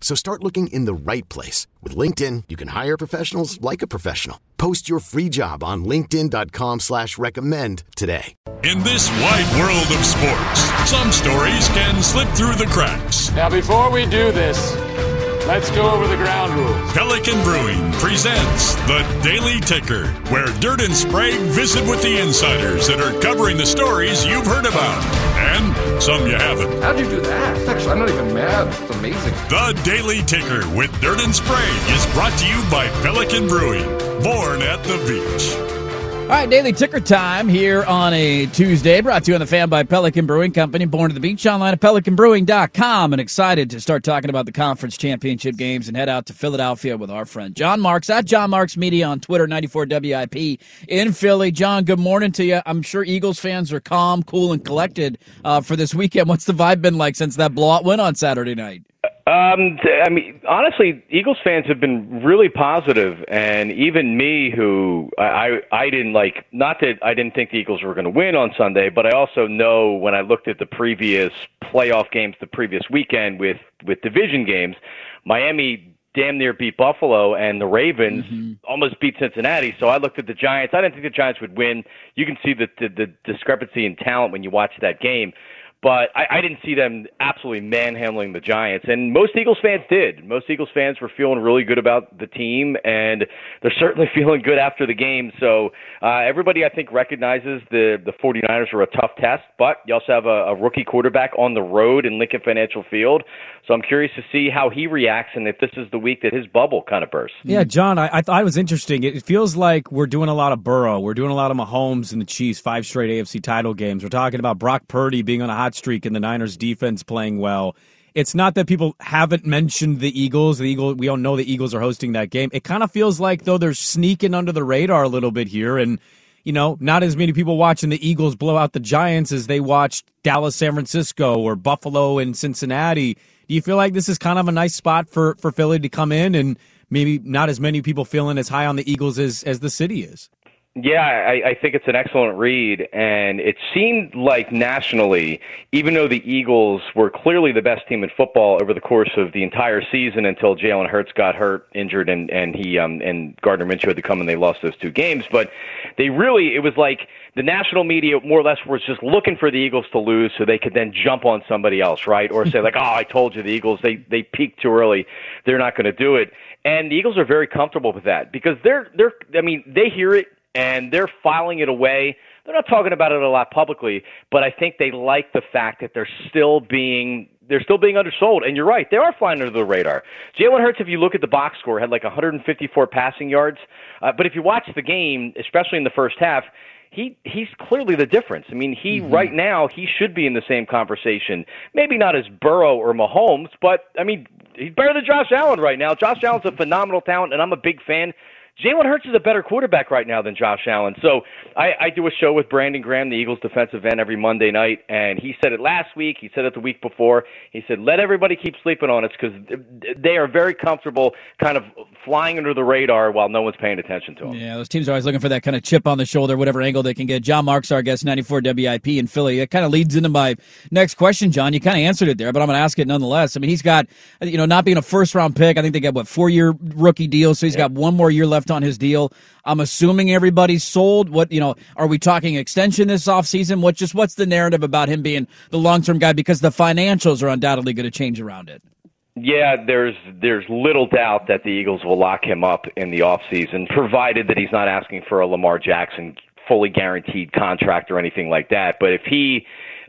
So start looking in the right place. With LinkedIn, you can hire professionals like a professional. Post your free job on linkedin.com slash recommend today. In this wide world of sports, some stories can slip through the cracks. Now, before we do this, let's go over the ground rules. Pelican Brewing presents the Daily Ticker, where Dirt and Sprague visit with the insiders that are covering the stories you've heard about and some you haven't. How'd you do that? Actually, I'm not even mad. It's amazing. The Daily Ticker with Dirt and Sprague is brought to you by Pelican Brewing, born at the beach. All right, daily ticker time here on a Tuesday, brought to you on the fan by Pelican Brewing Company, born to the beach online at pelicanbrewing.com, and excited to start talking about the conference championship games and head out to Philadelphia with our friend John Marks at John Marks Media on Twitter, 94 WIP in Philly. John, good morning to you. I'm sure Eagles fans are calm, cool, and collected uh, for this weekend. What's the vibe been like since that blowout win on Saturday night? Um, I mean, honestly, Eagles fans have been really positive, and even me, who I I didn't like, not that I didn't think the Eagles were going to win on Sunday, but I also know when I looked at the previous playoff games the previous weekend with with division games, Miami damn near beat Buffalo, and the Ravens mm-hmm. almost beat Cincinnati. So I looked at the Giants. I didn't think the Giants would win. You can see the the, the discrepancy in talent when you watch that game but I, I didn't see them absolutely manhandling the Giants. And most Eagles fans did. Most Eagles fans were feeling really good about the team, and they're certainly feeling good after the game. So uh, everybody, I think, recognizes the the 49ers are a tough test, but you also have a, a rookie quarterback on the road in Lincoln Financial Field. So I'm curious to see how he reacts and if this is the week that his bubble kind of bursts. Yeah, John, I, I thought it was interesting. It feels like we're doing a lot of Burrow. We're doing a lot of Mahomes and the Chiefs, five straight AFC title games. We're talking about Brock Purdy being on a hot hot streak and the Niners defense playing well. It's not that people haven't mentioned the Eagles. The Eagle, we all know the Eagles are hosting that game. It kind of feels like though they're sneaking under the radar a little bit here, and you know, not as many people watching the Eagles blow out the Giants as they watched Dallas, San Francisco, or Buffalo and Cincinnati. Do you feel like this is kind of a nice spot for for Philly to come in and maybe not as many people feeling as high on the Eagles as as the city is? Yeah, I, I think it's an excellent read, and it seemed like nationally, even though the Eagles were clearly the best team in football over the course of the entire season until Jalen Hurts got hurt, injured, and and he um and Gardner Minshew had to come and they lost those two games. But they really, it was like the national media more or less was just looking for the Eagles to lose so they could then jump on somebody else, right? Or say like, oh, I told you the Eagles they they peaked too early, they're not going to do it. And the Eagles are very comfortable with that because they're they're I mean they hear it and they're filing it away. They're not talking about it a lot publicly, but I think they like the fact that they're still being they're still being undersold. And you're right, they are flying under the radar. Jalen Hurts, if you look at the box score, had like 154 passing yards. Uh, but if you watch the game, especially in the first half, he he's clearly the difference. I mean, he mm-hmm. right now he should be in the same conversation. Maybe not as Burrow or Mahomes, but I mean, he's better than Josh Allen right now. Josh Allen's a phenomenal talent, and I'm a big fan. Jalen Hurts is a better quarterback right now than Josh Allen. So I, I do a show with Brandon Graham, the Eagles defensive end, every Monday night, and he said it last week. He said it the week before. He said, "Let everybody keep sleeping on us because they are very comfortable, kind of flying under the radar while no one's paying attention to them." Yeah, those teams are always looking for that kind of chip on the shoulder, whatever angle they can get. John Marks, our guest, 94 WIP in Philly. It kind of leads into my next question, John. You kind of answered it there, but I'm going to ask it nonetheless. I mean, he's got, you know, not being a first round pick. I think they got what four year rookie deal, so he's yeah. got one more year left on his deal. I'm assuming everybody's sold. What you know, are we talking extension this offseason? What just what's the narrative about him being the long term guy? Because the financials are undoubtedly going to change around it. Yeah, there's there's little doubt that the Eagles will lock him up in the offseason, provided that he's not asking for a Lamar Jackson fully guaranteed contract or anything like that. But if he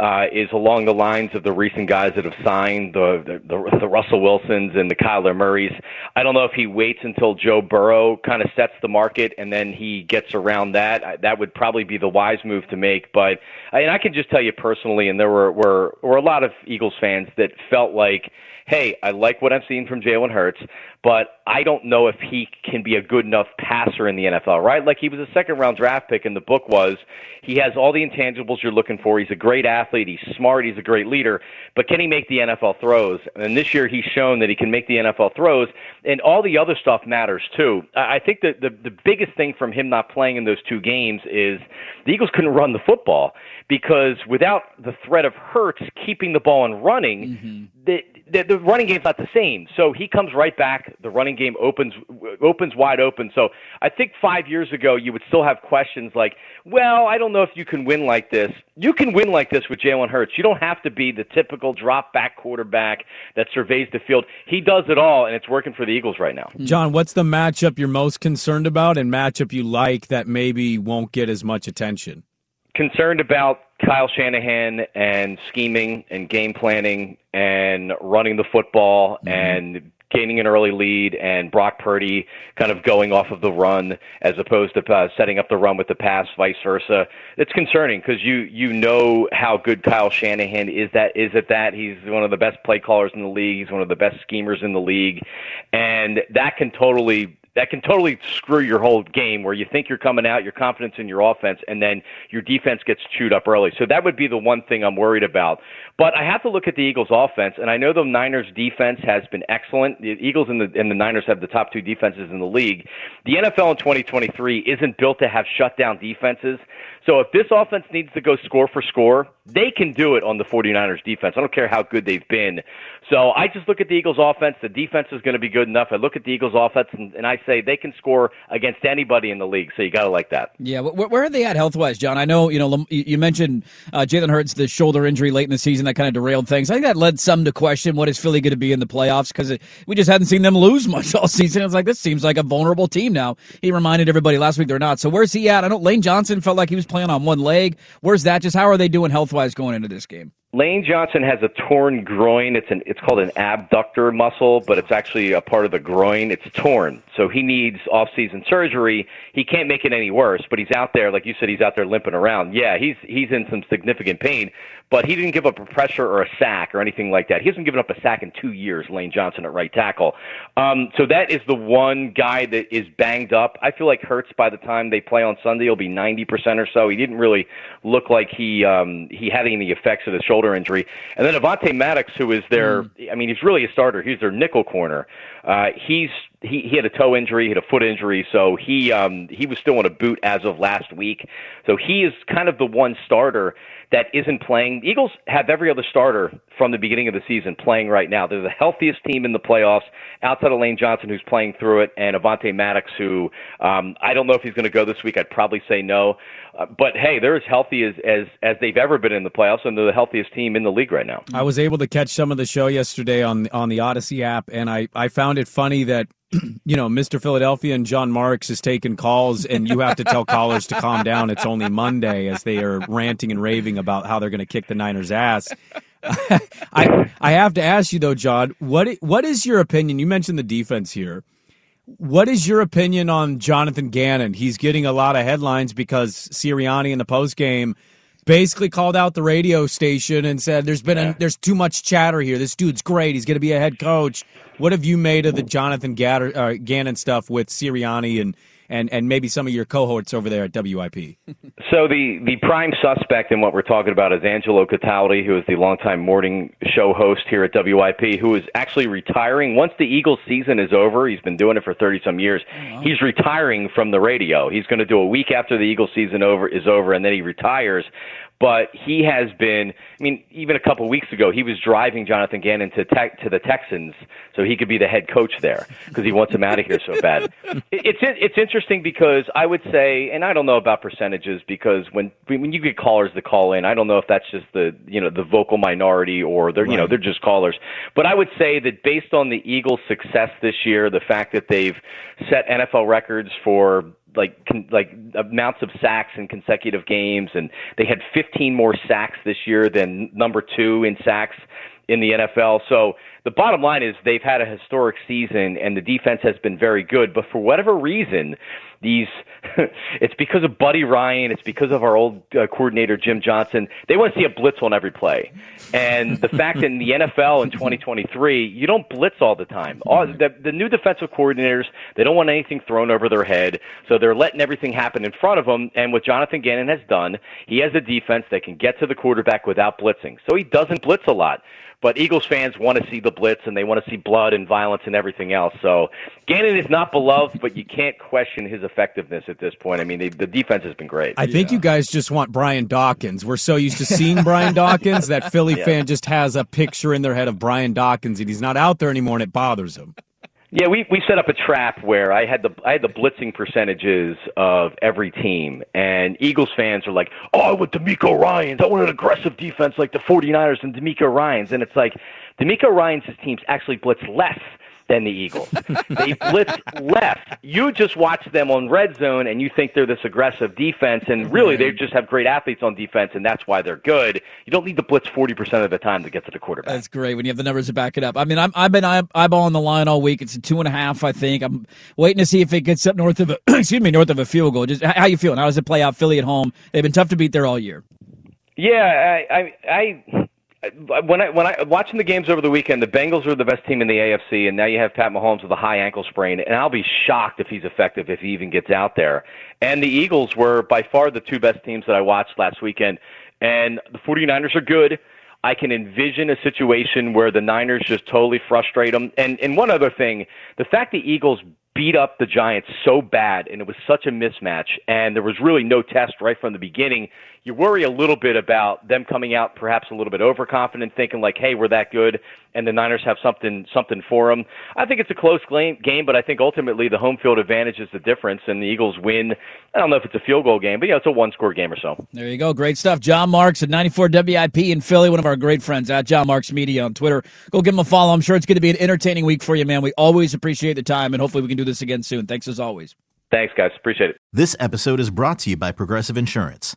uh, is along the lines of the recent guys that have signed the, the the Russell Wilsons and the Kyler Murrays. I don't know if he waits until Joe Burrow kind of sets the market and then he gets around that. That would probably be the wise move to make. But and I can just tell you personally, and there were were were a lot of Eagles fans that felt like hey, I like what I'm seeing from Jalen Hurts, but I don't know if he can be a good enough passer in the NFL, right? Like he was a second round draft pick, and the book was he has all the intangibles you're looking for. He's a great athlete, he's smart, he's a great leader, but can he make the NFL throws? And this year he's shown that he can make the NFL throws, and all the other stuff matters too. I think that the, the biggest thing from him not playing in those two games is the Eagles couldn't run the football because without the threat of Hurts keeping the ball and running, mm-hmm. the, the, the running game's not the same. So he comes right back. The running game opens opens wide open. So I think five years ago you would still have questions like, well, I don't know if you can win like this. You can win like this with Jalen Hurts. You don't have to be the typical drop back quarterback that surveys the field. He does it all, and it's working for the Eagles right now. Hmm. John, what's the matchup you're most concerned about, and matchup you like that maybe won't get as much attention? Concerned about Kyle Shanahan and scheming and game planning and running the football mm-hmm. and gaining an early lead and Brock Purdy kind of going off of the run as opposed to uh, setting up the run with the pass, vice versa. It's concerning because you you know how good Kyle Shanahan is. That is at that he's one of the best play callers in the league. He's one of the best schemers in the league, and that can totally that can totally screw your whole game where you think you're coming out, your confidence in your offense, and then your defense gets chewed up early. So that would be the one thing I'm worried about. But I have to look at the Eagles offense, and I know the Niners defense has been excellent. The Eagles and the, and the Niners have the top two defenses in the league. The NFL in 2023 isn't built to have shutdown defenses. So if this offense needs to go score for score, they can do it on the 49ers defense. I don't care how good they've been. So I just look at the Eagles offense. The defense is going to be good enough. I look at the Eagles offense and, and I say they can score against anybody in the league. So you got to like that. Yeah. Where are they at health wise, John? I know, you know, you mentioned uh, Jalen Hurts, the shoulder injury late in the season that kind of derailed things. I think that led some to question what is Philly going to be in the playoffs because we just hadn't seen them lose much all season. It's like, this seems like a vulnerable team now. He reminded everybody last week they're not. So where's he at? I know Lane Johnson felt like he was playing on one leg. Where's that? Just how are they doing health wise going into this game? Lane Johnson has a torn groin. It's an it's called an abductor muscle, but it's actually a part of the groin. It's torn, so he needs off-season surgery. He can't make it any worse, but he's out there, like you said, he's out there limping around. Yeah, he's he's in some significant pain, but he didn't give up a pressure or a sack or anything like that. He hasn't given up a sack in two years. Lane Johnson at right tackle. Um, so that is the one guy that is banged up. I feel like Hurts by the time they play on Sunday will be ninety percent or so. He didn't really look like he um, he had any effects of the shoulder shoulder injury. And then Avonte Maddox, who is their, mm. I mean, he's really a starter. He's their nickel corner. Uh, he's he, he had a toe injury, he had a foot injury, so he um, he was still on a boot as of last week. So he is kind of the one starter that isn't playing. The Eagles have every other starter from the beginning of the season playing right now. They're the healthiest team in the playoffs, outside of Lane Johnson, who's playing through it, and Avonte Maddox, who um, I don't know if he's going to go this week. I'd probably say no. Uh, but hey, they're as healthy as, as as they've ever been in the playoffs, and they're the healthiest team in the league right now. I was able to catch some of the show yesterday on on the Audacy app, and I I found it funny that you know, Mr. Philadelphia and John Marks is taking calls, and you have to tell callers to calm down. It's only Monday as they are ranting and raving about how they're going to kick the Niners' ass. I I have to ask you though, John, what what is your opinion? You mentioned the defense here. What is your opinion on Jonathan Gannon? He's getting a lot of headlines because Sirianni in the post game basically called out the radio station and said, "There's been yeah. a, there's too much chatter here. This dude's great. He's going to be a head coach." What have you made of the Jonathan Gatter, uh, Gannon stuff with Sirianni and and, and maybe some of your cohorts over there at WIP? So the the prime suspect in what we're talking about is Angelo Cataldi, who is the longtime morning show host here at WIP, who is actually retiring once the Eagles season is over. He's been doing it for thirty some years. Oh, he's retiring from the radio. He's going to do a week after the Eagles season over is over, and then he retires but he has been. I mean, even a couple of weeks ago, he was driving Jonathan Gannon to tech, to the Texans so he could be the head coach there because he wants him out of here so bad. It's it's interesting because I would say, and I don't know about percentages because when when you get callers that call in, I don't know if that's just the you know the vocal minority or they're you know they're just callers. But I would say that based on the Eagles' success this year, the fact that they've set NFL records for like con- like amounts of sacks in consecutive games, and they had 15 more sacks this year than number two in sacks in the NFL. So the bottom line is they've had a historic season, and the defense has been very good. But for whatever reason, these it's because of Buddy Ryan, it's because of our old uh, coordinator Jim Johnson. They want to see a blitz on every play, and the fact that in the NFL in 2023 you don't blitz all the time. All, the, the new defensive coordinators they don't want anything thrown over their head, so they're letting everything happen in front of them. And what Jonathan Gannon has done, he has a defense that can get to the quarterback without blitzing, so he doesn't blitz a lot. But Eagles fans want to see the blitz and they want to see blood and violence and everything else. So Gannon is not beloved, but you can't question his effectiveness at this point. I mean, the, the defense has been great. I think you guys just want Brian Dawkins. We're so used to seeing Brian Dawkins that Philly Yeah. fan just has a picture in their head of Brian Dawkins, and he's not out there anymore, and it bothers him. Yeah, we we set up a trap where I had the I had the blitzing percentages of every team, and Eagles fans are like, "Oh, I want DeMeco Ryans. I want an aggressive defense like the 49ers and DeMeco Ryans." And it's like, DeMeco Ryans teams actually blitz less than the Eagles. they blitz less. You just watch them on red zone, and you think they're this aggressive defense, and really they just have great athletes on defense, and that's why they're good. You don't need to blitz 40% of the time to get to the quarterback. That's great when you have the numbers to back it up. I mean, I'm, I've been eyeballing the line all week. It's a two and a half, I think. I'm waiting to see if it gets up north of a, excuse me, north of a field goal. Just how you feeling? How does it play out? Philly at home. They've been tough to beat there all year. Yeah, I, I, I when I when I watching the games over the weekend, the Bengals are the best team in the AFC, and now you have Pat Mahomes with a high ankle sprain, and I'll be shocked if he's effective if he even gets out there. And the Eagles were by far the two best teams that I watched last weekend, and the 49ers are good. I can envision a situation where the Niners just totally frustrate them. And and one other thing, the fact the Eagles beat up the Giants so bad and it was such a mismatch and there was really no test right from the beginning, you worry a little bit about them coming out perhaps a little bit overconfident thinking like, "Hey, we're that good." And the Niners have something something for them. I think it's a close game, game, but I think ultimately the home field advantage is the difference and the Eagles win. I don't know if it's a field goal game, but yeah, it's a one-score game or so. There you go. Great stuff. John Marks at 94 WIP in Philly, one of our great friends at John Marks Media on Twitter. Go give him a follow. I'm sure it's going to be an entertaining week for you, man. We always appreciate the time, and hopefully we can do this again soon. Thanks as always. Thanks, guys. Appreciate it. This episode is brought to you by Progressive Insurance.